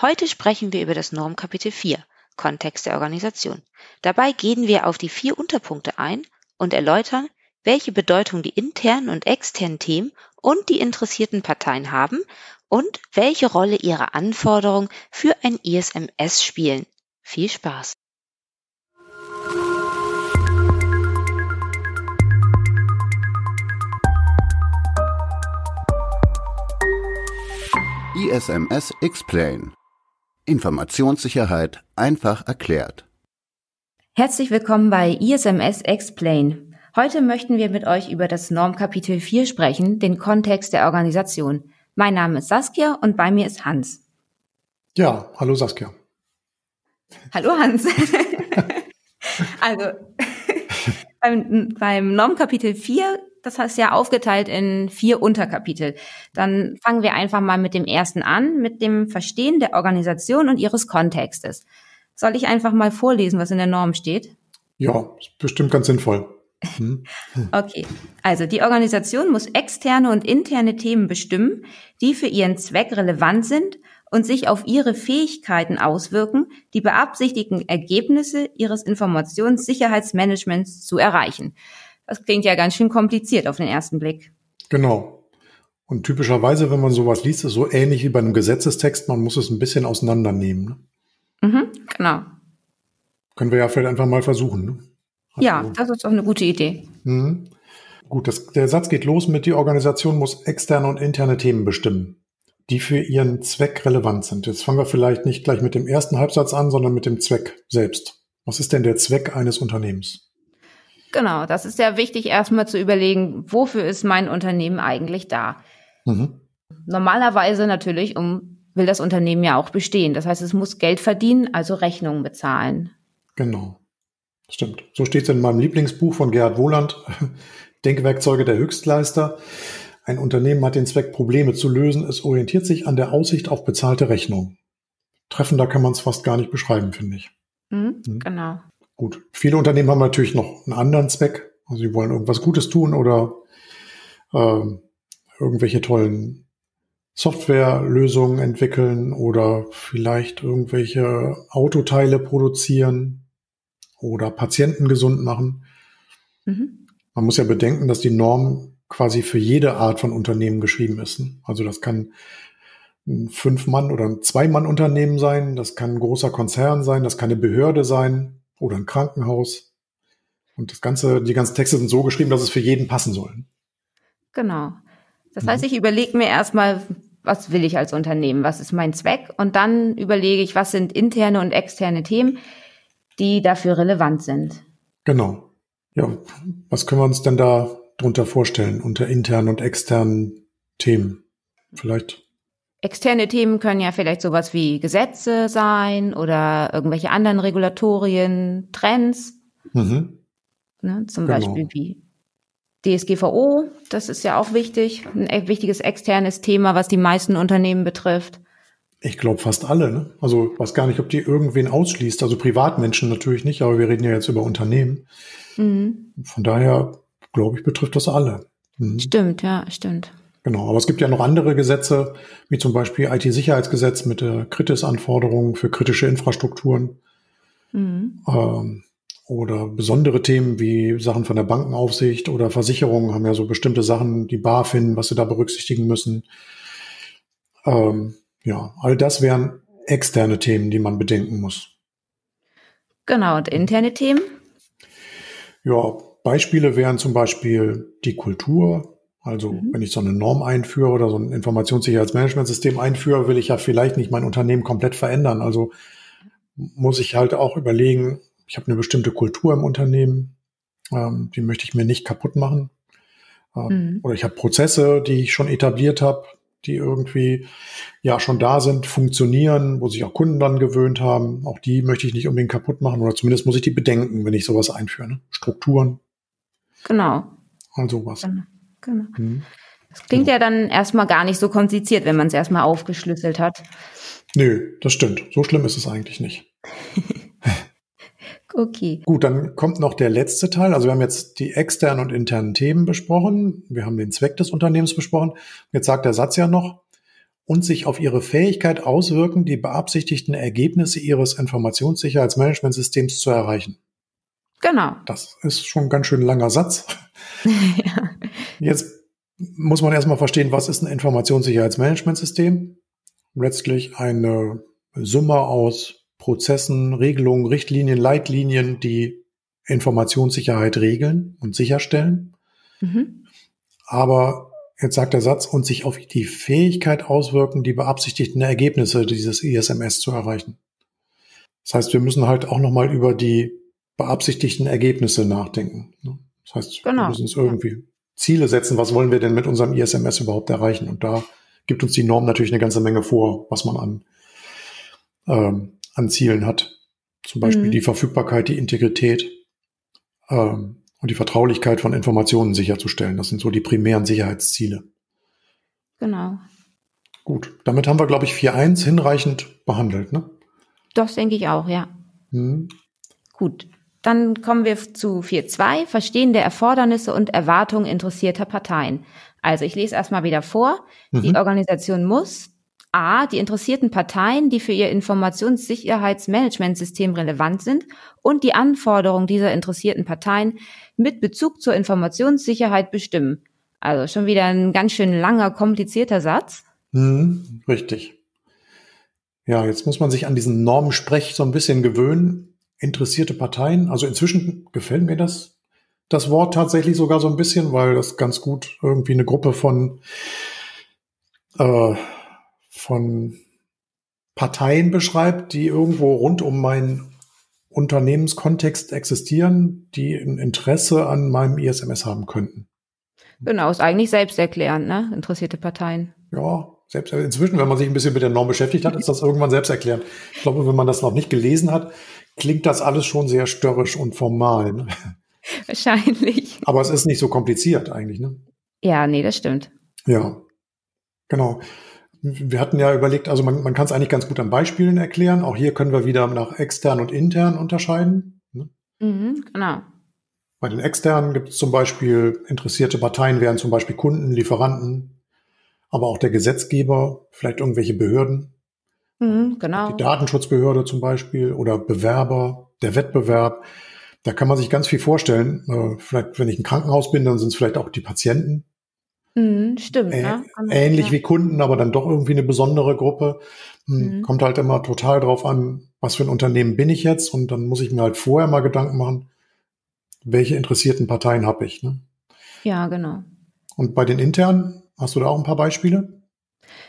Heute sprechen wir über das Normkapitel 4, Kontext der Organisation. Dabei gehen wir auf die vier Unterpunkte ein und erläutern, welche Bedeutung die internen und externen Themen und die interessierten Parteien haben und welche Rolle ihre Anforderungen für ein ISMS spielen. Viel Spaß! ISMS Explain. Informationssicherheit einfach erklärt. Herzlich willkommen bei ISMS Explain. Heute möchten wir mit euch über das Normkapitel 4 sprechen, den Kontext der Organisation. Mein Name ist Saskia und bei mir ist Hans. Ja, hallo Saskia. Hallo Hans. also beim, beim Normkapitel 4 das heißt ja aufgeteilt in vier Unterkapitel. Dann fangen wir einfach mal mit dem ersten an, mit dem Verstehen der Organisation und ihres Kontextes. Soll ich einfach mal vorlesen, was in der Norm steht? Ja, ist bestimmt ganz sinnvoll. Hm. Okay, also die Organisation muss externe und interne Themen bestimmen, die für ihren Zweck relevant sind und sich auf ihre Fähigkeiten auswirken, die beabsichtigten Ergebnisse ihres Informationssicherheitsmanagements zu erreichen. Das klingt ja ganz schön kompliziert auf den ersten Blick. Genau. Und typischerweise, wenn man sowas liest, ist so ähnlich wie bei einem Gesetzestext, man muss es ein bisschen auseinandernehmen. Ne? Mhm, genau. Können wir ja vielleicht einfach mal versuchen. Ne? Also, ja, das ist doch eine gute Idee. Mhm. Gut, das, der Satz geht los mit, die Organisation muss externe und interne Themen bestimmen, die für ihren Zweck relevant sind. Jetzt fangen wir vielleicht nicht gleich mit dem ersten Halbsatz an, sondern mit dem Zweck selbst. Was ist denn der Zweck eines Unternehmens? Genau, das ist ja wichtig, erstmal zu überlegen, wofür ist mein Unternehmen eigentlich da? Mhm. Normalerweise natürlich, um will das Unternehmen ja auch bestehen. Das heißt, es muss Geld verdienen, also Rechnungen bezahlen. Genau. Stimmt. So steht es in meinem Lieblingsbuch von Gerhard Wohland, Denkwerkzeuge der Höchstleister. Ein Unternehmen hat den Zweck, Probleme zu lösen. Es orientiert sich an der Aussicht auf bezahlte Rechnungen. Treffender kann man es fast gar nicht beschreiben, finde ich. Mhm, mhm. Genau. Gut, viele Unternehmen haben natürlich noch einen anderen Zweck. Also sie wollen irgendwas Gutes tun oder äh, irgendwelche tollen Softwarelösungen entwickeln oder vielleicht irgendwelche Autoteile produzieren oder Patienten gesund machen. Mhm. Man muss ja bedenken, dass die Norm quasi für jede Art von Unternehmen geschrieben ist. Also das kann ein Fünf-Mann- oder ein Zwei-Mann-Unternehmen sein, das kann ein großer Konzern sein, das kann eine Behörde sein, oder ein Krankenhaus. Und das Ganze, die ganzen Texte sind so geschrieben, dass es für jeden passen soll. Genau. Das heißt, ich überlege mir erstmal, was will ich als Unternehmen? Was ist mein Zweck? Und dann überlege ich, was sind interne und externe Themen, die dafür relevant sind. Genau. Ja, was können wir uns denn da drunter vorstellen unter internen und externen Themen? Vielleicht Externe Themen können ja vielleicht sowas wie Gesetze sein oder irgendwelche anderen Regulatorien, Trends. Mhm. Ne, zum genau. Beispiel wie DSGVO, das ist ja auch wichtig, ein e-, wichtiges externes Thema, was die meisten Unternehmen betrifft. Ich glaube fast alle. Ne? Also weiß gar nicht, ob die irgendwen ausschließt. Also Privatmenschen natürlich nicht, aber wir reden ja jetzt über Unternehmen. Mhm. Von daher glaube ich, betrifft das alle. Mhm. Stimmt, ja, stimmt. Genau, aber es gibt ja noch andere Gesetze, wie zum Beispiel IT-Sicherheitsgesetz mit der Kritis-Anforderungen für kritische Infrastrukturen. Mhm. Ähm, oder besondere Themen wie Sachen von der Bankenaufsicht oder Versicherungen haben ja so bestimmte Sachen, die BaFin, was sie da berücksichtigen müssen. Ähm, ja, all das wären externe Themen, die man bedenken muss. Genau, und interne Themen? Ja, Beispiele wären zum Beispiel die Kultur, also mhm. wenn ich so eine Norm einführe oder so ein Informationssicherheitsmanagementsystem einführe, will ich ja vielleicht nicht mein Unternehmen komplett verändern. Also muss ich halt auch überlegen, ich habe eine bestimmte Kultur im Unternehmen, ähm, die möchte ich mir nicht kaputt machen. Ähm, mhm. Oder ich habe Prozesse, die ich schon etabliert habe, die irgendwie ja schon da sind, funktionieren, wo sich auch Kunden dann gewöhnt haben. Auch die möchte ich nicht unbedingt kaputt machen oder zumindest muss ich die bedenken, wenn ich sowas einführe. Ne? Strukturen. Genau. Und sowas. Genau. Genau. Mhm. Das klingt ja. ja dann erstmal gar nicht so kompliziert, wenn man es erstmal aufgeschlüsselt hat. Nö, das stimmt. So schlimm ist es eigentlich nicht. okay. Gut, dann kommt noch der letzte Teil. Also wir haben jetzt die externen und internen Themen besprochen. Wir haben den Zweck des Unternehmens besprochen. Jetzt sagt der Satz ja noch, und sich auf ihre Fähigkeit auswirken, die beabsichtigten Ergebnisse ihres Informationssicherheitsmanagementsystems zu erreichen. Genau. Das ist schon ein ganz schön langer Satz. ja. Jetzt muss man erstmal verstehen, was ist ein Informationssicherheitsmanagementsystem? Letztlich eine Summe aus Prozessen, Regelungen, Richtlinien, Leitlinien, die Informationssicherheit regeln und sicherstellen. Mhm. Aber Jetzt sagt der Satz, und sich auf die Fähigkeit auswirken, die beabsichtigten Ergebnisse dieses ISMS zu erreichen. Das heißt, wir müssen halt auch nochmal über die beabsichtigten Ergebnisse nachdenken. Das heißt, genau. wir müssen uns irgendwie Ziele setzen. Was wollen wir denn mit unserem ISMS überhaupt erreichen? Und da gibt uns die Norm natürlich eine ganze Menge vor, was man an, ähm, an Zielen hat. Zum Beispiel mhm. die Verfügbarkeit, die Integrität, ähm, und die Vertraulichkeit von Informationen sicherzustellen. Das sind so die primären Sicherheitsziele. Genau. Gut, damit haben wir, glaube ich, 4.1 hinreichend behandelt, ne? Das denke ich auch, ja. Hm. Gut, dann kommen wir zu 4.2, Verstehen der Erfordernisse und Erwartungen interessierter Parteien. Also ich lese erstmal wieder vor. Mhm. Die Organisation muss A, die interessierten Parteien, die für ihr Informationssicherheitsmanagementsystem relevant sind und die Anforderungen dieser interessierten Parteien mit Bezug zur Informationssicherheit bestimmen. Also schon wieder ein ganz schön langer, komplizierter Satz. Hm, richtig. Ja, jetzt muss man sich an diesen Normensprech so ein bisschen gewöhnen. Interessierte Parteien, also inzwischen gefällt mir das, das Wort tatsächlich sogar so ein bisschen, weil das ganz gut irgendwie eine Gruppe von äh, von Parteien beschreibt, die irgendwo rund um meinen Unternehmenskontext existieren, die ein Interesse an meinem ISMS haben könnten. Genau, ist eigentlich selbsterklärend, ne? Interessierte Parteien. Ja, selbst inzwischen, wenn man sich ein bisschen mit der Norm beschäftigt hat, ist das irgendwann selbsterklärend. Ich glaube, wenn man das noch nicht gelesen hat, klingt das alles schon sehr störrisch und formal. Ne? Wahrscheinlich. Aber es ist nicht so kompliziert eigentlich, ne? Ja, nee, das stimmt. Ja, genau. Wir hatten ja überlegt, also man, man kann es eigentlich ganz gut an Beispielen erklären. Auch hier können wir wieder nach extern und intern unterscheiden. Ne? Mhm, genau. Bei den externen gibt es zum Beispiel interessierte Parteien, wären zum Beispiel Kunden, Lieferanten, aber auch der Gesetzgeber, vielleicht irgendwelche Behörden. Mhm, genau. Die Datenschutzbehörde zum Beispiel oder Bewerber, der Wettbewerb. Da kann man sich ganz viel vorstellen. Äh, vielleicht, wenn ich ein Krankenhaus bin, dann sind es vielleicht auch die Patienten, Mhm, stimmt. Äh, ne? Ähnlich ja. wie Kunden, aber dann doch irgendwie eine besondere Gruppe. Hm, mhm. Kommt halt immer total drauf an, was für ein Unternehmen bin ich jetzt und dann muss ich mir halt vorher mal Gedanken machen, welche interessierten Parteien habe ich. Ne? Ja, genau. Und bei den internen, hast du da auch ein paar Beispiele?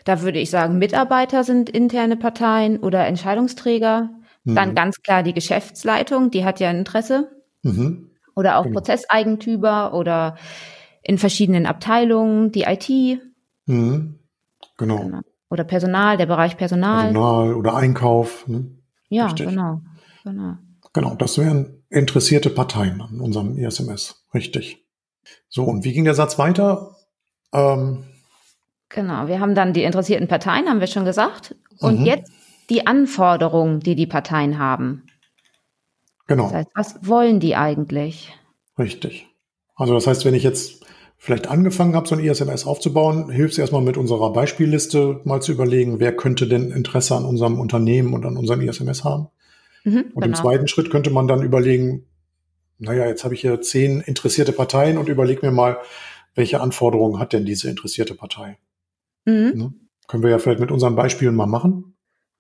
Da würde ich sagen, Mitarbeiter sind interne Parteien oder Entscheidungsträger. Mhm. Dann ganz klar die Geschäftsleitung, die hat ja ein Interesse. Mhm. Oder auch genau. Prozesseigentümer oder in verschiedenen Abteilungen, die IT. Mhm. Genau. genau. Oder Personal, der Bereich Personal. Personal oder Einkauf. Ne? Ja, Richtig. genau. Genau. Genau, das wären interessierte Parteien an unserem ISMS. Richtig. So, und wie ging der Satz weiter? Ähm, genau, wir haben dann die interessierten Parteien, haben wir schon gesagt. Und mhm. jetzt die Anforderungen, die die Parteien haben. Genau. Das heißt, was wollen die eigentlich? Richtig. Also das heißt, wenn ich jetzt vielleicht angefangen habe, so ein ISMS aufzubauen, hilft es erstmal mit unserer Beispielliste mal zu überlegen, wer könnte denn Interesse an unserem Unternehmen und an unserem ISMS haben. Mhm, und genau. im zweiten Schritt könnte man dann überlegen, naja, jetzt habe ich hier zehn interessierte Parteien und überlege mir mal, welche Anforderungen hat denn diese interessierte Partei? Mhm. Ne? Können wir ja vielleicht mit unseren Beispielen mal machen.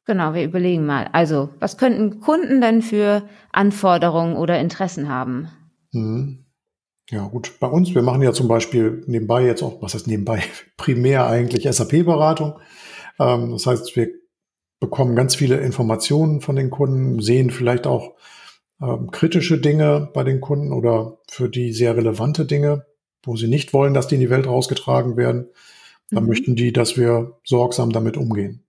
Genau, wir überlegen mal. Also, was könnten Kunden denn für Anforderungen oder Interessen haben? Mhm. Ja, gut. Bei uns, wir machen ja zum Beispiel nebenbei jetzt auch, was heißt nebenbei, primär eigentlich SAP-Beratung. Ähm, das heißt, wir bekommen ganz viele Informationen von den Kunden, sehen vielleicht auch ähm, kritische Dinge bei den Kunden oder für die sehr relevante Dinge, wo sie nicht wollen, dass die in die Welt rausgetragen werden. Dann mhm. möchten die, dass wir sorgsam damit umgehen.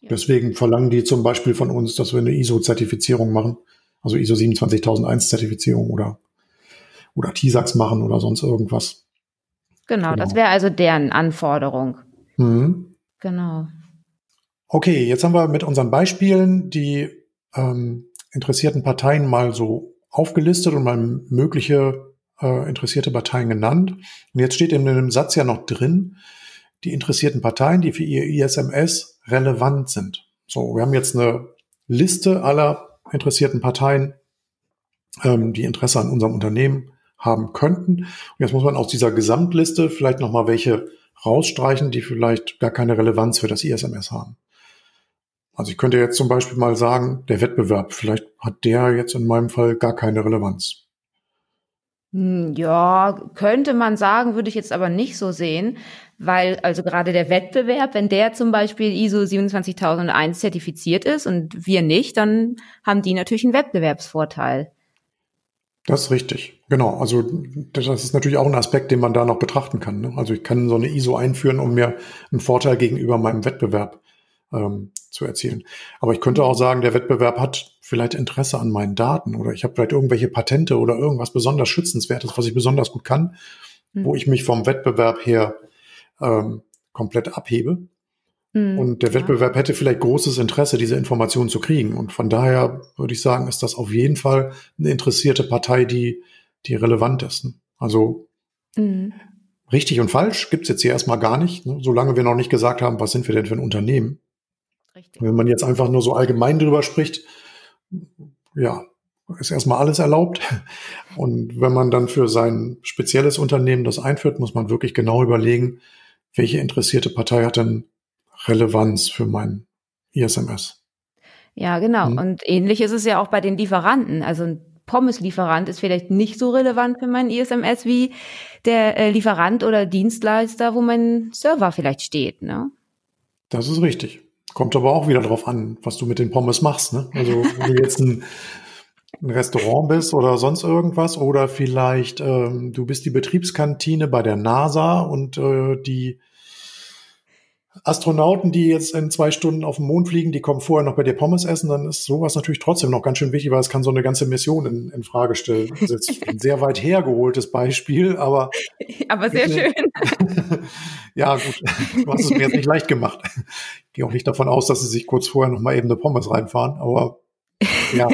Ja. Deswegen verlangen die zum Beispiel von uns, dass wir eine ISO-Zertifizierung machen, also ISO 27001-Zertifizierung oder oder TISAX machen oder sonst irgendwas. Genau, genau. das wäre also deren Anforderung. Mhm. Genau. Okay, jetzt haben wir mit unseren Beispielen die ähm, interessierten Parteien mal so aufgelistet und mal mögliche äh, interessierte Parteien genannt. Und jetzt steht in dem Satz ja noch drin, die interessierten Parteien, die für ihr ISMS relevant sind. So, wir haben jetzt eine Liste aller interessierten Parteien, ähm, die Interesse an unserem Unternehmen haben könnten. Und jetzt muss man aus dieser Gesamtliste vielleicht nochmal welche rausstreichen, die vielleicht gar keine Relevanz für das ISMS haben. Also ich könnte jetzt zum Beispiel mal sagen, der Wettbewerb, vielleicht hat der jetzt in meinem Fall gar keine Relevanz. Hm, ja, könnte man sagen, würde ich jetzt aber nicht so sehen, weil also gerade der Wettbewerb, wenn der zum Beispiel ISO 27001 zertifiziert ist und wir nicht, dann haben die natürlich einen Wettbewerbsvorteil. Das ist richtig. Genau. Also das ist natürlich auch ein Aspekt, den man da noch betrachten kann. Ne? Also ich kann so eine ISO einführen, um mir einen Vorteil gegenüber meinem Wettbewerb ähm, zu erzielen. Aber ich könnte auch sagen, der Wettbewerb hat vielleicht Interesse an meinen Daten oder ich habe vielleicht irgendwelche Patente oder irgendwas besonders Schützenswertes, was ich besonders gut kann, mhm. wo ich mich vom Wettbewerb her ähm, komplett abhebe. Mhm. Und der Wettbewerb hätte vielleicht großes Interesse, diese Informationen zu kriegen. Und von daher würde ich sagen, ist das auf jeden Fall eine interessierte Partei, die, die relevant ist. Ne? Also mhm. richtig und falsch gibt's jetzt hier erstmal gar nicht, ne? solange wir noch nicht gesagt haben, was sind wir denn für ein Unternehmen. Richtig. Wenn man jetzt einfach nur so allgemein drüber spricht, ja, ist erstmal alles erlaubt. Und wenn man dann für sein spezielles Unternehmen das einführt, muss man wirklich genau überlegen, welche interessierte Partei hat denn Relevanz für mein ISMS. Ja, genau. Hm. Und ähnlich ist es ja auch bei den Lieferanten. Also ein Pommes-Lieferant ist vielleicht nicht so relevant für mein ISMS wie der äh, Lieferant oder Dienstleister, wo mein Server vielleicht steht. Ne? Das ist richtig. Kommt aber auch wieder darauf an, was du mit den Pommes machst. Ne? Also wenn du jetzt ein, ein Restaurant bist oder sonst irgendwas oder vielleicht ähm, du bist die Betriebskantine bei der NASA und äh, die Astronauten, die jetzt in zwei Stunden auf den Mond fliegen, die kommen vorher noch bei dir Pommes essen, dann ist sowas natürlich trotzdem noch ganz schön wichtig, weil es kann so eine ganze Mission in, in Frage stellen. Das ist jetzt ein sehr weit hergeholtes Beispiel, aber. Aber sehr schön. ja, gut. Du hast es mir jetzt nicht leicht gemacht. Ich gehe auch nicht davon aus, dass sie sich kurz vorher noch mal eben eine Pommes reinfahren, aber ja.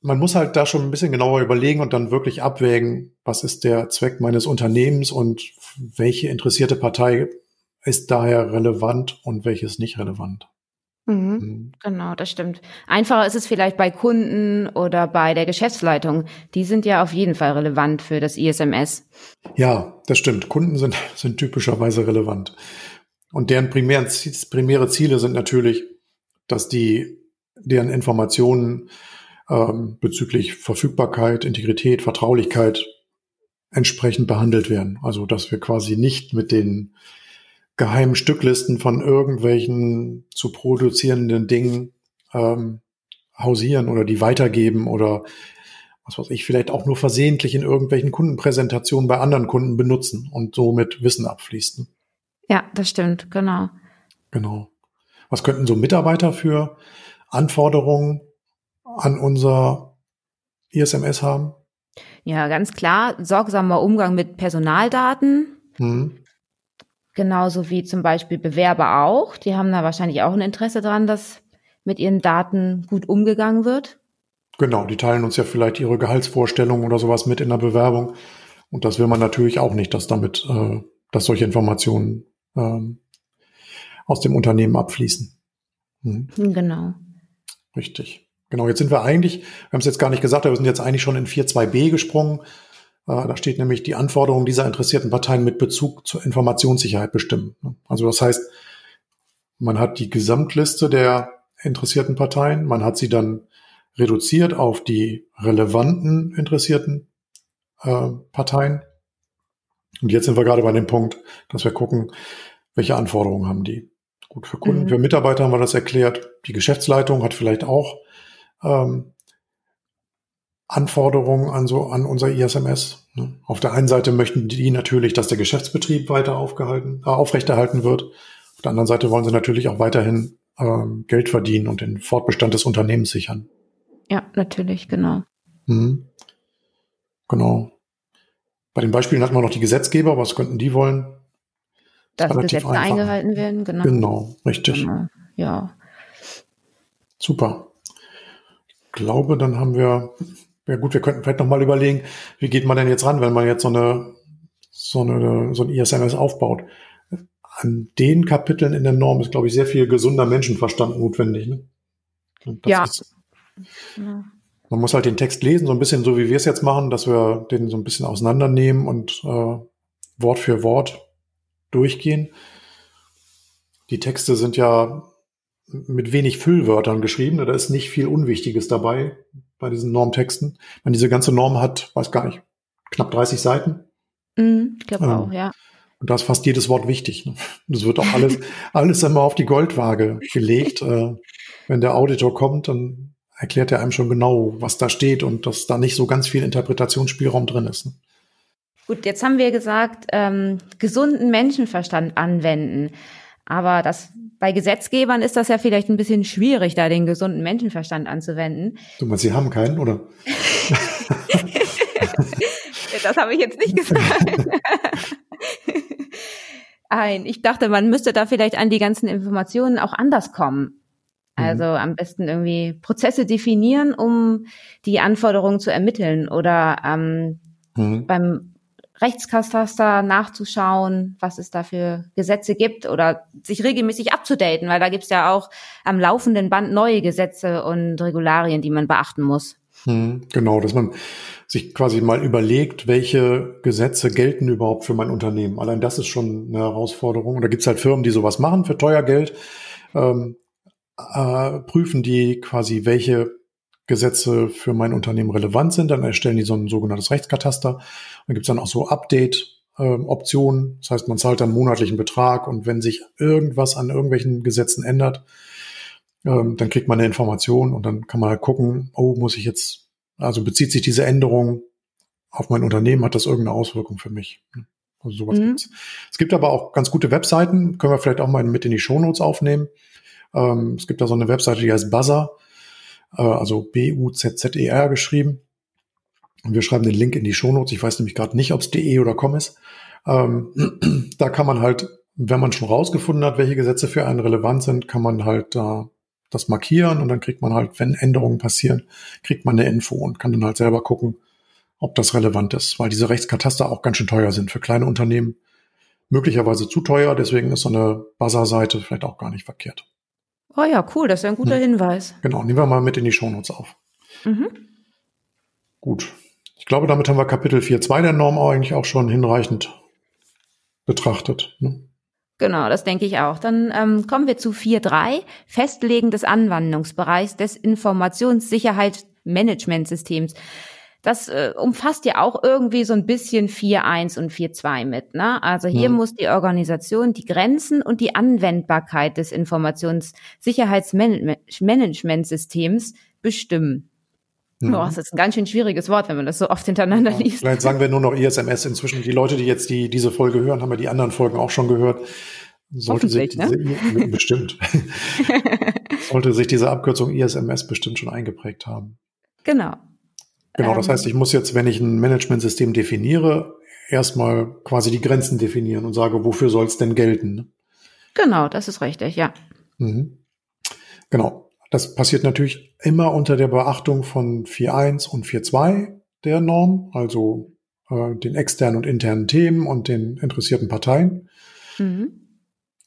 Man muss halt da schon ein bisschen genauer überlegen und dann wirklich abwägen, was ist der Zweck meines Unternehmens und welche interessierte Partei ist daher relevant und welches nicht relevant. Mhm, mhm. Genau, das stimmt. Einfacher ist es vielleicht bei Kunden oder bei der Geschäftsleitung. Die sind ja auf jeden Fall relevant für das ISMS. Ja, das stimmt. Kunden sind, sind typischerweise relevant. Und deren primären, primäre Ziele sind natürlich, dass die, deren Informationen ähm, bezüglich Verfügbarkeit, Integrität, Vertraulichkeit entsprechend behandelt werden. Also, dass wir quasi nicht mit den geheimen Stücklisten von irgendwelchen zu produzierenden Dingen ähm, hausieren oder die weitergeben oder was weiß ich, vielleicht auch nur versehentlich in irgendwelchen Kundenpräsentationen bei anderen Kunden benutzen und somit Wissen abfließen. Ja, das stimmt, genau. Genau. Was könnten so Mitarbeiter für Anforderungen an unser ISMS haben? Ja, ganz klar, sorgsamer Umgang mit Personaldaten. Hm. Genauso wie zum Beispiel Bewerber auch. Die haben da wahrscheinlich auch ein Interesse dran, dass mit ihren Daten gut umgegangen wird. Genau, die teilen uns ja vielleicht ihre Gehaltsvorstellungen oder sowas mit in der Bewerbung. Und das will man natürlich auch nicht, dass damit, äh, dass solche Informationen ähm, aus dem Unternehmen abfließen. Hm. Genau. Richtig. Genau, jetzt sind wir eigentlich, wir haben es jetzt gar nicht gesagt, aber wir sind jetzt eigentlich schon in 4.2b gesprungen. Äh, da steht nämlich die Anforderungen dieser interessierten Parteien mit Bezug zur Informationssicherheit bestimmen. Also das heißt, man hat die Gesamtliste der interessierten Parteien, man hat sie dann reduziert auf die relevanten interessierten äh, Parteien. Und jetzt sind wir gerade bei dem Punkt, dass wir gucken, welche Anforderungen haben die. Gut, für Kunden, mhm. für Mitarbeiter haben wir das erklärt. Die Geschäftsleitung hat vielleicht auch ähm, Anforderungen an so an unser ISMS. Ne? Auf der einen Seite möchten die natürlich, dass der Geschäftsbetrieb weiter aufgehalten, äh, aufrechterhalten wird. Auf der anderen Seite wollen sie natürlich auch weiterhin ähm, Geld verdienen und den Fortbestand des Unternehmens sichern. Ja, natürlich, genau. Mhm. Genau. Bei den Beispielen hatten wir noch die Gesetzgeber. Was könnten die wollen? Dass Gesetze einfach. eingehalten werden, genau. Genau, richtig. Genau. Ja. Super. Ich glaube, dann haben wir ja gut, wir könnten vielleicht nochmal überlegen, wie geht man denn jetzt ran, wenn man jetzt so eine so, eine, so ein ISMS aufbaut. An den Kapiteln in der Norm ist, glaube ich, sehr viel gesunder Menschenverstand notwendig. Ne? ja. Ist, man muss halt den Text lesen, so ein bisschen so wie wir es jetzt machen, dass wir den so ein bisschen auseinandernehmen und äh, Wort für Wort durchgehen. Die Texte sind ja mit wenig Füllwörtern geschrieben. Da ist nicht viel Unwichtiges dabei bei diesen Normtexten. Wenn diese ganze Norm hat, weiß gar nicht, knapp 30 Seiten. Mm, ich glaube ähm, auch, ja. Und da ist fast jedes Wort wichtig. Ne? Das wird auch alles, alles immer auf die Goldwaage gelegt. Äh, wenn der Auditor kommt, dann erklärt er einem schon genau, was da steht und dass da nicht so ganz viel Interpretationsspielraum drin ist. Ne? Gut, jetzt haben wir gesagt, ähm, gesunden Menschenverstand anwenden. Aber das bei Gesetzgebern ist das ja vielleicht ein bisschen schwierig, da den gesunden Menschenverstand anzuwenden. Du meinst, sie haben keinen, oder? das habe ich jetzt nicht gesagt. Nein, ich dachte, man müsste da vielleicht an die ganzen Informationen auch anders kommen. Also mhm. am besten irgendwie Prozesse definieren, um die Anforderungen zu ermitteln oder ähm, mhm. beim Rechtskataster nachzuschauen, was es da für Gesetze gibt oder sich regelmäßig abzudaten, weil da gibt's ja auch am laufenden Band neue Gesetze und Regularien, die man beachten muss. Hm, genau, dass man sich quasi mal überlegt, welche Gesetze gelten überhaupt für mein Unternehmen. Allein das ist schon eine Herausforderung. Und da gibt's halt Firmen, die sowas machen für teuer Geld, ähm, äh, prüfen die quasi, welche Gesetze für mein Unternehmen relevant sind. Dann erstellen die so ein sogenanntes Rechtskataster. Dann gibt's dann auch so Update-Optionen. das heißt, man zahlt dann monatlichen Betrag und wenn sich irgendwas an irgendwelchen Gesetzen ändert, ähm, dann kriegt man eine Information und dann kann man halt gucken, oh, muss ich jetzt, also bezieht sich diese Änderung auf mein Unternehmen, hat das irgendeine Auswirkung für mich? Also sowas mhm. gibt's. Es gibt aber auch ganz gute Webseiten, können wir vielleicht auch mal mit in die Shownotes aufnehmen. Ähm, es gibt da so eine Webseite, die heißt Buzzer äh, also B-U-Z-Z-E-R geschrieben. Und wir schreiben den Link in die Shownotes. Ich weiß nämlich gerade nicht, ob es de oder com ist. Ähm, da kann man halt, wenn man schon rausgefunden hat, welche Gesetze für einen relevant sind, kann man halt äh, das markieren und dann kriegt man halt, wenn Änderungen passieren, kriegt man eine Info und kann dann halt selber gucken, ob das relevant ist, weil diese Rechtskataster auch ganz schön teuer sind für kleine Unternehmen. Möglicherweise zu teuer, deswegen ist so eine Buzzer-Seite vielleicht auch gar nicht verkehrt. Oh ja, cool, das ist ein guter hm. Hinweis. Genau, nehmen wir mal mit in die Shownotes auf. Mhm. Gut. Ich glaube, damit haben wir Kapitel 4.2 der Norm eigentlich auch schon hinreichend betrachtet. Ne? Genau, das denke ich auch. Dann ähm, kommen wir zu 4.3, Festlegen des Anwendungsbereichs des Informationssicherheitsmanagementsystems das äh, umfasst ja auch irgendwie so ein bisschen 4.1 und 4.2 mit. Ne? Also hier mhm. muss die Organisation die Grenzen und die Anwendbarkeit des Informationssicherheitsmanagementsystems bestimmen. Mhm. Oh, das ist ein ganz schön schwieriges Wort, wenn man das so oft hintereinander ja, liest. Vielleicht sagen wir nur noch ISMS inzwischen. Die Leute, die jetzt die, diese Folge hören, haben ja die anderen Folgen auch schon gehört. Sollte sich, ne? bestimmt. Sollte sich diese Abkürzung ISMS bestimmt schon eingeprägt haben. Genau. Genau, das ähm, heißt, ich muss jetzt, wenn ich ein Managementsystem definiere, erstmal quasi die Grenzen definieren und sage, wofür soll es denn gelten? Ne? Genau, das ist richtig, ja. Mhm. Genau. Das passiert natürlich immer unter der Beachtung von 4.1 und 4.2 der Norm, also äh, den externen und internen Themen und den interessierten Parteien. Mhm.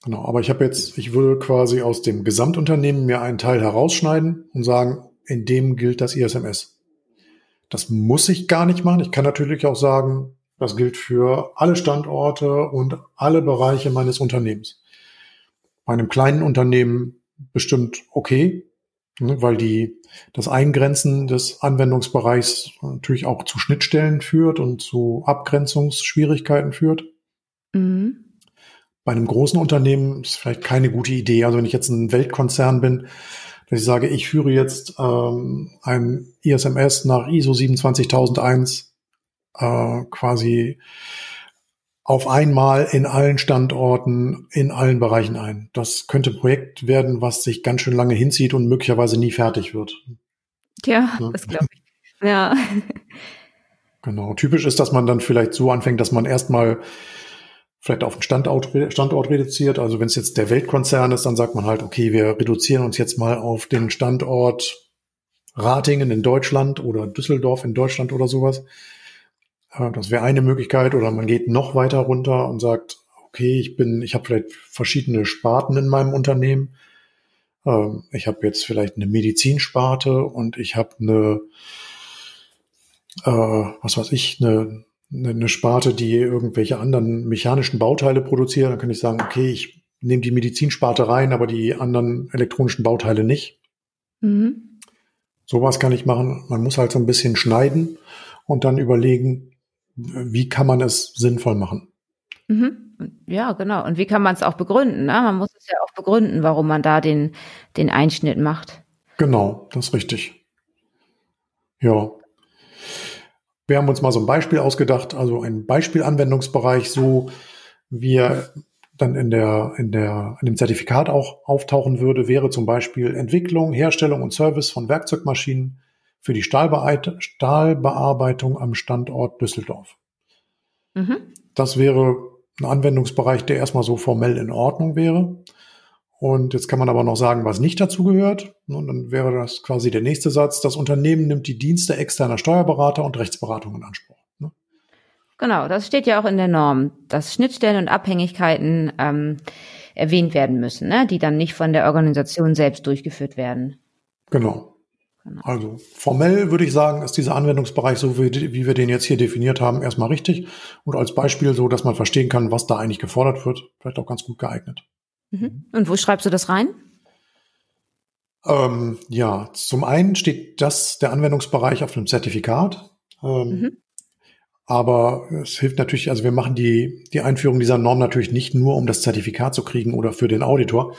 Genau, aber ich habe jetzt, ich würde quasi aus dem Gesamtunternehmen mir einen Teil herausschneiden und sagen, in dem gilt das ISMS. Das muss ich gar nicht machen. Ich kann natürlich auch sagen, das gilt für alle Standorte und alle Bereiche meines Unternehmens. Bei einem kleinen Unternehmen bestimmt okay, ne, weil die, das Eingrenzen des Anwendungsbereichs natürlich auch zu Schnittstellen führt und zu Abgrenzungsschwierigkeiten führt. Mhm. Bei einem großen Unternehmen ist vielleicht keine gute Idee. Also wenn ich jetzt ein Weltkonzern bin, dass ich sage, ich führe jetzt ähm, ein ISMS nach ISO 27001 äh, quasi auf einmal in allen Standorten, in allen Bereichen ein. Das könnte ein Projekt werden, was sich ganz schön lange hinzieht und möglicherweise nie fertig wird. Ja, ja. das glaube ich. Ja. Genau. Typisch ist, dass man dann vielleicht so anfängt, dass man erstmal vielleicht auf den Standort, Standort reduziert. Also wenn es jetzt der Weltkonzern ist, dann sagt man halt, okay, wir reduzieren uns jetzt mal auf den Standort Ratingen in Deutschland oder Düsseldorf in Deutschland oder sowas. Das wäre eine Möglichkeit. Oder man geht noch weiter runter und sagt, okay, ich bin, ich habe vielleicht verschiedene Sparten in meinem Unternehmen. Ähm, ich habe jetzt vielleicht eine Medizinsparte und ich habe eine, äh, was weiß ich, eine, eine Sparte, die irgendwelche anderen mechanischen Bauteile produziert. Dann kann ich sagen, okay, ich nehme die Medizinsparte rein, aber die anderen elektronischen Bauteile nicht. Mhm. Sowas kann ich machen. Man muss halt so ein bisschen schneiden und dann überlegen, wie kann man es sinnvoll machen. Mhm. Ja, genau. Und wie kann man es auch begründen? Ne? Man muss es ja auch begründen, warum man da den, den Einschnitt macht. Genau, das ist richtig. Ja. Wir haben uns mal so ein Beispiel ausgedacht, also ein Beispielanwendungsbereich, so wie er dann in der, in der, in dem Zertifikat auch auftauchen würde, wäre zum Beispiel Entwicklung, Herstellung und Service von Werkzeugmaschinen für die Stahlbearbeitung am Standort Düsseldorf. Mhm. Das wäre ein Anwendungsbereich, der erstmal so formell in Ordnung wäre. Und jetzt kann man aber noch sagen, was nicht dazu gehört. Und dann wäre das quasi der nächste Satz. Das Unternehmen nimmt die Dienste externer Steuerberater und Rechtsberatung in Anspruch. Ne? Genau, das steht ja auch in der Norm, dass Schnittstellen und Abhängigkeiten ähm, erwähnt werden müssen, ne? die dann nicht von der Organisation selbst durchgeführt werden. Genau. Genau. Also formell würde ich sagen, ist dieser Anwendungsbereich, so wie, wie wir den jetzt hier definiert haben, erstmal richtig und als Beispiel so, dass man verstehen kann, was da eigentlich gefordert wird, vielleicht auch ganz gut geeignet. Mhm. Und wo schreibst du das rein? Ähm, ja, zum einen steht das der Anwendungsbereich auf dem Zertifikat. Ähm, mhm. Aber es hilft natürlich, also wir machen die, die Einführung dieser Norm natürlich nicht nur, um das Zertifikat zu kriegen oder für den Auditor.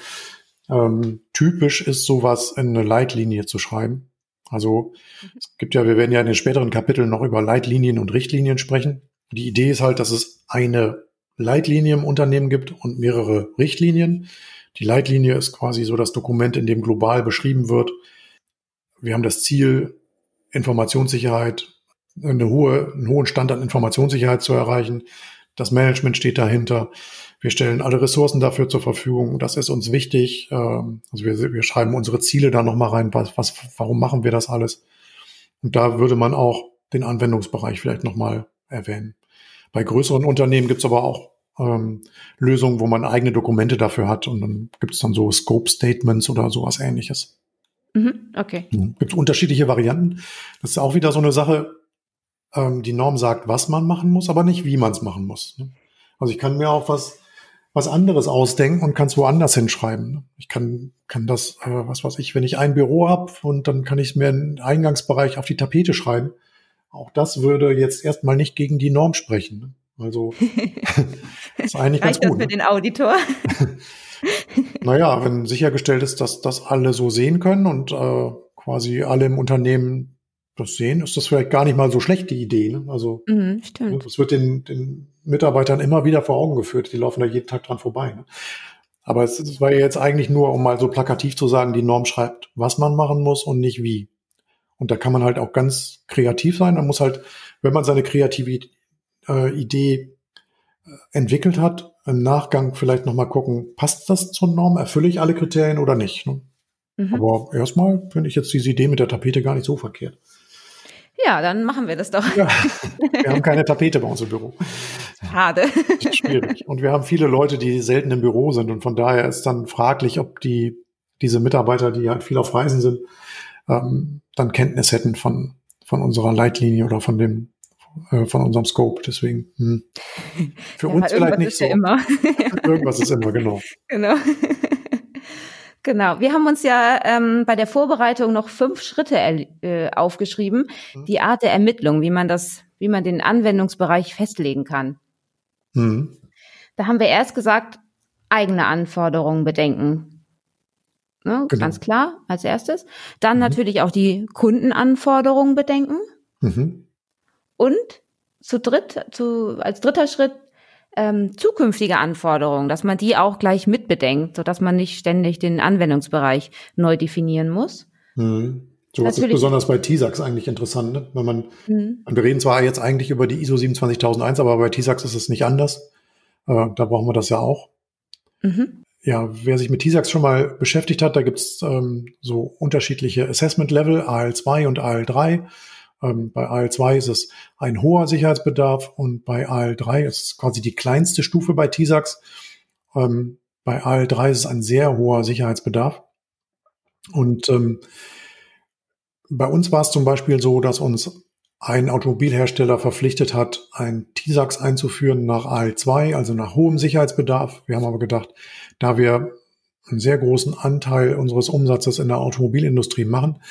Ähm, typisch ist sowas in eine Leitlinie zu schreiben. Also es gibt ja, wir werden ja in den späteren Kapiteln noch über Leitlinien und Richtlinien sprechen. Die Idee ist halt, dass es eine Leitlinie im Unternehmen gibt und mehrere Richtlinien. Die Leitlinie ist quasi so das Dokument, in dem global beschrieben wird. Wir haben das Ziel, Informationssicherheit, eine hohe, einen hohen Stand an Informationssicherheit zu erreichen. Das Management steht dahinter. Wir stellen alle Ressourcen dafür zur Verfügung. Das ist uns wichtig. Ähm, also wir, wir schreiben unsere Ziele da nochmal rein. Was, was, warum machen wir das alles? Und da würde man auch den Anwendungsbereich vielleicht nochmal erwähnen. Bei größeren Unternehmen gibt es aber auch ähm, Lösungen, wo man eigene Dokumente dafür hat und dann gibt es dann so Scope Statements oder sowas ähnliches. Mhm, okay. Mhm. Gibt unterschiedliche Varianten. Das ist auch wieder so eine Sache. Ähm, die Norm sagt, was man machen muss, aber nicht, wie man es machen muss. Ne? Also ich kann mir auch was was anderes ausdenken und kann es woanders hinschreiben. Ich kann, kann das, äh, was weiß ich, wenn ich ein Büro habe und dann kann ich mir einen Eingangsbereich auf die Tapete schreiben. Auch das würde jetzt erstmal nicht gegen die Norm sprechen. Also ist eigentlich ganz gut. Das für ne? den Auditor? naja, wenn sichergestellt ist, dass das alle so sehen können und äh, quasi alle im Unternehmen das sehen, ist das vielleicht gar nicht mal so schlecht, die Idee. Ne? Also mhm, stimmt. das wird den, den Mitarbeitern immer wieder vor Augen geführt. Die laufen da jeden Tag dran vorbei. Ne? Aber es, es war ja jetzt eigentlich nur, um mal so plakativ zu sagen, die Norm schreibt, was man machen muss und nicht wie. Und da kann man halt auch ganz kreativ sein. Man muss halt, wenn man seine kreative äh, Idee äh, entwickelt hat, im Nachgang vielleicht nochmal gucken, passt das zur Norm? Erfülle ich alle Kriterien oder nicht? Ne? Mhm. Aber erstmal finde ich jetzt diese Idee mit der Tapete gar nicht so verkehrt. Ja, dann machen wir das doch. Ja, wir haben keine Tapete bei uns im Büro. Schade. Schwierig. Und wir haben viele Leute, die selten im Büro sind. Und von daher ist dann fraglich, ob die, diese Mitarbeiter, die halt viel auf Reisen sind, ähm, dann Kenntnis hätten von, von unserer Leitlinie oder von dem, äh, von unserem Scope. Deswegen, hm. für ja, uns vielleicht nicht so. Ja immer. irgendwas ist immer, genau. Genau. Genau. Wir haben uns ja ähm, bei der Vorbereitung noch fünf Schritte äh, aufgeschrieben. Mhm. Die Art der Ermittlung, wie man das, wie man den Anwendungsbereich festlegen kann. Mhm. Da haben wir erst gesagt, eigene Anforderungen bedenken. Ne, genau. Ganz klar, als erstes. Dann mhm. natürlich auch die Kundenanforderungen bedenken. Mhm. Und zu dritt, zu, als dritter Schritt ähm, zukünftige Anforderungen, dass man die auch gleich mitbedenkt, so dass man nicht ständig den Anwendungsbereich neu definieren muss. Mhm. So was ist besonders bei TISAX eigentlich interessant, ne? wenn man, mhm. wir reden zwar jetzt eigentlich über die ISO 27001, aber bei TISAX ist es nicht anders. Äh, da brauchen wir das ja auch. Mhm. Ja, wer sich mit TISAX schon mal beschäftigt hat, da gibt's ähm, so unterschiedliche Assessment Level, AL2 und AL3. Ähm, bei AL2 ist es ein hoher Sicherheitsbedarf und bei AL3 ist es quasi die kleinste Stufe bei TISAX. Ähm, bei AL3 ist es ein sehr hoher Sicherheitsbedarf. Und ähm, bei uns war es zum Beispiel so, dass uns ein Automobilhersteller verpflichtet hat, ein TISAX einzuführen nach AL2, also nach hohem Sicherheitsbedarf. Wir haben aber gedacht, da wir einen sehr großen Anteil unseres Umsatzes in der Automobilindustrie machen,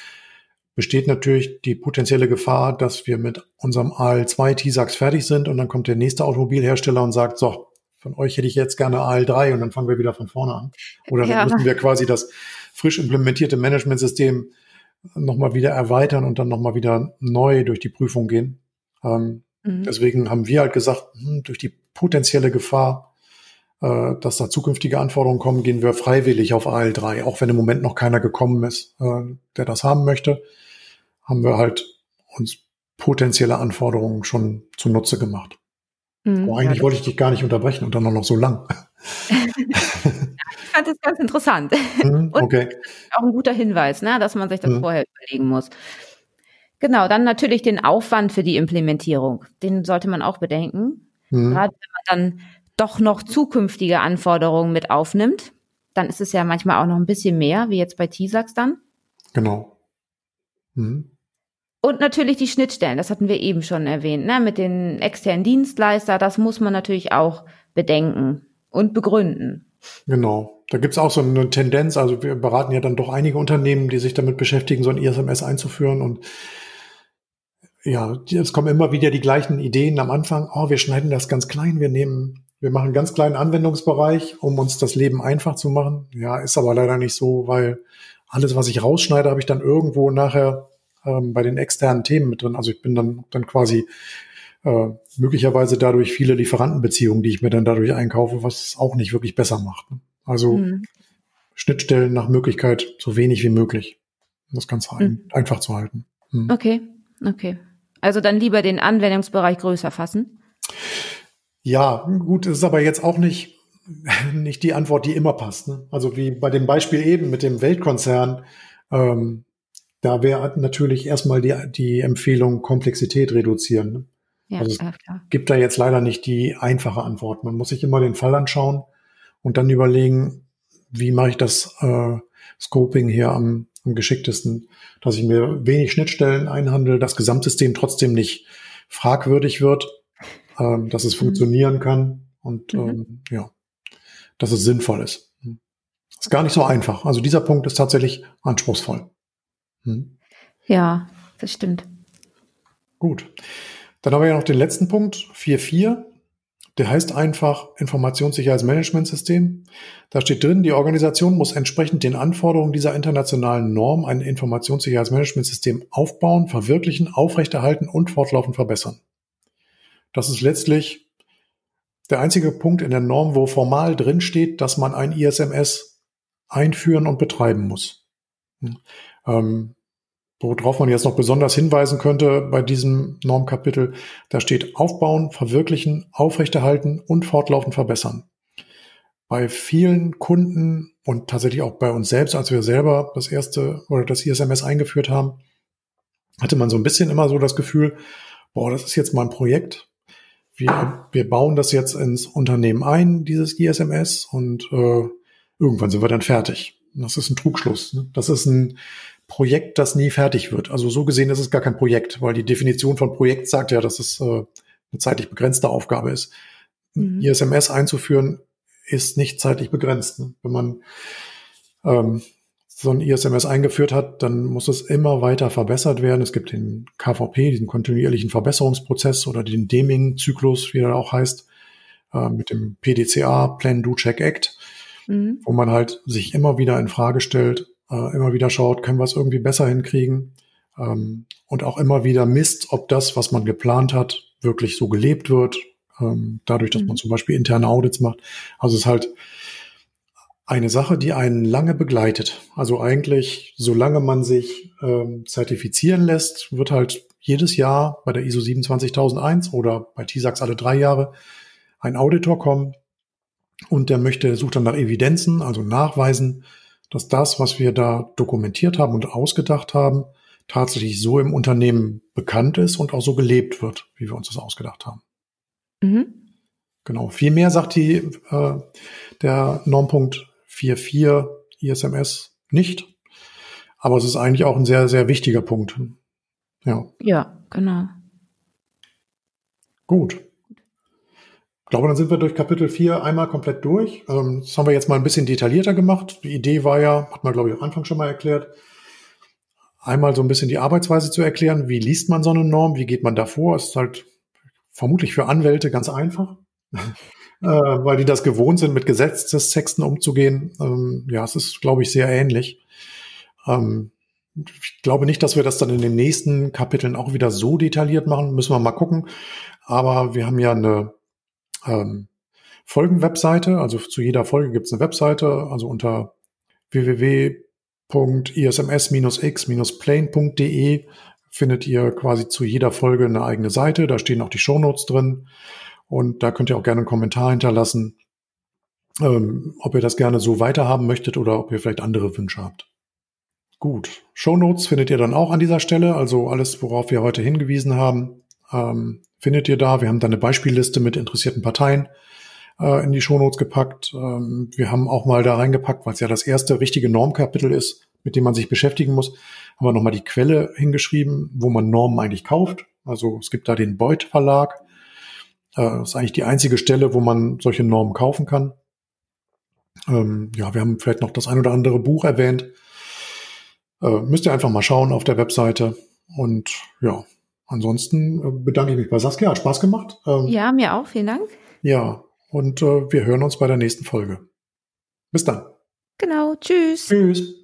besteht natürlich die potenzielle Gefahr, dass wir mit unserem AL2 TISAX fertig sind und dann kommt der nächste Automobilhersteller und sagt, so, von euch hätte ich jetzt gerne AL3 und dann fangen wir wieder von vorne an. Oder dann ja. müssen wir quasi das frisch implementierte Managementsystem nochmal wieder erweitern und dann nochmal wieder neu durch die Prüfung gehen. Ähm, mhm. Deswegen haben wir halt gesagt, hm, durch die potenzielle Gefahr, äh, dass da zukünftige Anforderungen kommen, gehen wir freiwillig auf AL3, auch wenn im Moment noch keiner gekommen ist, äh, der das haben möchte, haben wir halt uns potenzielle Anforderungen schon zunutze gemacht. Mhm, oh, eigentlich ja, wollte ich dich gar nicht unterbrechen und dann noch so lang. fand das ganz interessant. Mhm, okay. auch ein guter Hinweis, ne, dass man sich das mhm. vorher überlegen muss. Genau, dann natürlich den Aufwand für die Implementierung. Den sollte man auch bedenken. Mhm. Gerade wenn man dann doch noch zukünftige Anforderungen mit aufnimmt, dann ist es ja manchmal auch noch ein bisschen mehr, wie jetzt bei TISAX dann. Genau. Mhm. Und natürlich die Schnittstellen, das hatten wir eben schon erwähnt, ne, mit den externen Dienstleister, das muss man natürlich auch bedenken und begründen. Genau. Da gibt's auch so eine Tendenz, also wir beraten ja dann doch einige Unternehmen, die sich damit beschäftigen, so ein ISMS einzuführen und ja, es kommen immer wieder die gleichen Ideen am Anfang. Oh, wir schneiden das ganz klein, wir nehmen, wir machen einen ganz kleinen Anwendungsbereich, um uns das Leben einfach zu machen. Ja, ist aber leider nicht so, weil alles, was ich rausschneide, habe ich dann irgendwo nachher ähm, bei den externen Themen mit drin. Also ich bin dann, dann quasi äh, möglicherweise dadurch viele Lieferantenbeziehungen, die ich mir dann dadurch einkaufe, was auch nicht wirklich besser macht. Ne? Also mhm. Schnittstellen nach Möglichkeit so wenig wie möglich. Das Ganze mhm. einfach zu halten. Mhm. Okay, okay. Also dann lieber den Anwendungsbereich größer fassen? Ja, gut, es ist aber jetzt auch nicht, nicht die Antwort, die immer passt. Ne? Also wie bei dem Beispiel eben mit dem Weltkonzern, ähm, da wäre natürlich erstmal die, die Empfehlung Komplexität reduzieren. Ja, also es klar. gibt da jetzt leider nicht die einfache Antwort. Man muss sich immer den Fall anschauen und dann überlegen, wie mache ich das äh, Scoping hier am, am geschicktesten, dass ich mir wenig Schnittstellen einhandle, das Gesamtsystem trotzdem nicht fragwürdig wird, ähm, dass es mhm. funktionieren kann und mhm. ähm, ja, dass es sinnvoll ist. Ist gar nicht so einfach. Also dieser Punkt ist tatsächlich anspruchsvoll. Hm. Ja, das stimmt. Gut. Dann haben wir ja noch den letzten Punkt, 4.4. Der heißt einfach Informationssicherheitsmanagementsystem. Da steht drin, die Organisation muss entsprechend den Anforderungen dieser internationalen Norm ein Informationssicherheitsmanagementsystem aufbauen, verwirklichen, aufrechterhalten und fortlaufend verbessern. Das ist letztlich der einzige Punkt in der Norm, wo formal drin steht, dass man ein ISMS einführen und betreiben muss. Hm. Ähm, worauf man jetzt noch besonders hinweisen könnte bei diesem Normkapitel, da steht aufbauen, verwirklichen, aufrechterhalten und fortlaufend verbessern. Bei vielen Kunden und tatsächlich auch bei uns selbst, als wir selber das erste oder das ISMS eingeführt haben, hatte man so ein bisschen immer so das Gefühl, boah, das ist jetzt mal ein Projekt. Wir, wir bauen das jetzt ins Unternehmen ein, dieses ISMS, und äh, irgendwann sind wir dann fertig. Das ist ein Trugschluss. Ne? Das ist ein Projekt, das nie fertig wird. Also so gesehen ist es gar kein Projekt, weil die Definition von Projekt sagt ja, dass es äh, eine zeitlich begrenzte Aufgabe ist. Mhm. ISMS einzuführen ist nicht zeitlich begrenzt. Ne? Wenn man ähm, so ein ISMS eingeführt hat, dann muss es immer weiter verbessert werden. Es gibt den KVP, diesen kontinuierlichen Verbesserungsprozess oder den Deming-Zyklus, wie er auch heißt, äh, mit dem PDCA, Plan, Do, Check, Act, mhm. wo man halt sich immer wieder in Frage stellt, äh, immer wieder schaut, können wir es irgendwie besser hinkriegen ähm, und auch immer wieder misst, ob das, was man geplant hat, wirklich so gelebt wird, ähm, dadurch, dass mhm. man zum Beispiel interne Audits macht. Also es ist halt eine Sache, die einen lange begleitet. Also eigentlich, solange man sich ähm, zertifizieren lässt, wird halt jedes Jahr bei der ISO 27001 oder bei TISAX alle drei Jahre ein Auditor kommen und der möchte, sucht dann nach Evidenzen, also Nachweisen, dass das, was wir da dokumentiert haben und ausgedacht haben, tatsächlich so im Unternehmen bekannt ist und auch so gelebt wird, wie wir uns das ausgedacht haben. Mhm. Genau. Viel mehr sagt die, äh, der Normpunkt 4.4 ISMS nicht. Aber es ist eigentlich auch ein sehr, sehr wichtiger Punkt. Ja. Ja, genau. Gut. Ich glaube, dann sind wir durch Kapitel 4 einmal komplett durch. Ähm, das haben wir jetzt mal ein bisschen detaillierter gemacht. Die Idee war ja, hat man, glaube ich, am Anfang schon mal erklärt, einmal so ein bisschen die Arbeitsweise zu erklären. Wie liest man so eine Norm? Wie geht man da vor? Ist halt vermutlich für Anwälte ganz einfach. äh, weil die das gewohnt sind, mit Gesetzestexten umzugehen. Ähm, ja, es ist, glaube ich, sehr ähnlich. Ähm, ich glaube nicht, dass wir das dann in den nächsten Kapiteln auch wieder so detailliert machen. Müssen wir mal gucken. Aber wir haben ja eine ähm, Folgenwebseite. Also zu jeder Folge gibt es eine Webseite. Also unter www.isms-x-plane.de findet ihr quasi zu jeder Folge eine eigene Seite. Da stehen auch die Shownotes drin. Und da könnt ihr auch gerne einen Kommentar hinterlassen, ähm, ob ihr das gerne so weiterhaben möchtet oder ob ihr vielleicht andere Wünsche habt. Gut. Shownotes findet ihr dann auch an dieser Stelle. Also alles, worauf wir heute hingewiesen haben, ähm, findet ihr da. Wir haben da eine Beispielliste mit interessierten Parteien äh, in die Shownotes gepackt. Ähm, wir haben auch mal da reingepackt, weil es ja das erste richtige Normkapitel ist, mit dem man sich beschäftigen muss, haben wir nochmal die Quelle hingeschrieben, wo man Normen eigentlich kauft. Also es gibt da den Beuth Verlag. Äh, das ist eigentlich die einzige Stelle, wo man solche Normen kaufen kann. Ähm, ja, wir haben vielleicht noch das ein oder andere Buch erwähnt. Äh, müsst ihr einfach mal schauen auf der Webseite. Und ja, ansonsten äh, bedanke ich mich bei Saskia. Hat Spaß gemacht. Ähm, ja, mir auch. Vielen Dank. Ja, und äh, wir hören uns bei der nächsten Folge. Bis dann. Genau. Tschüss. Tschüss.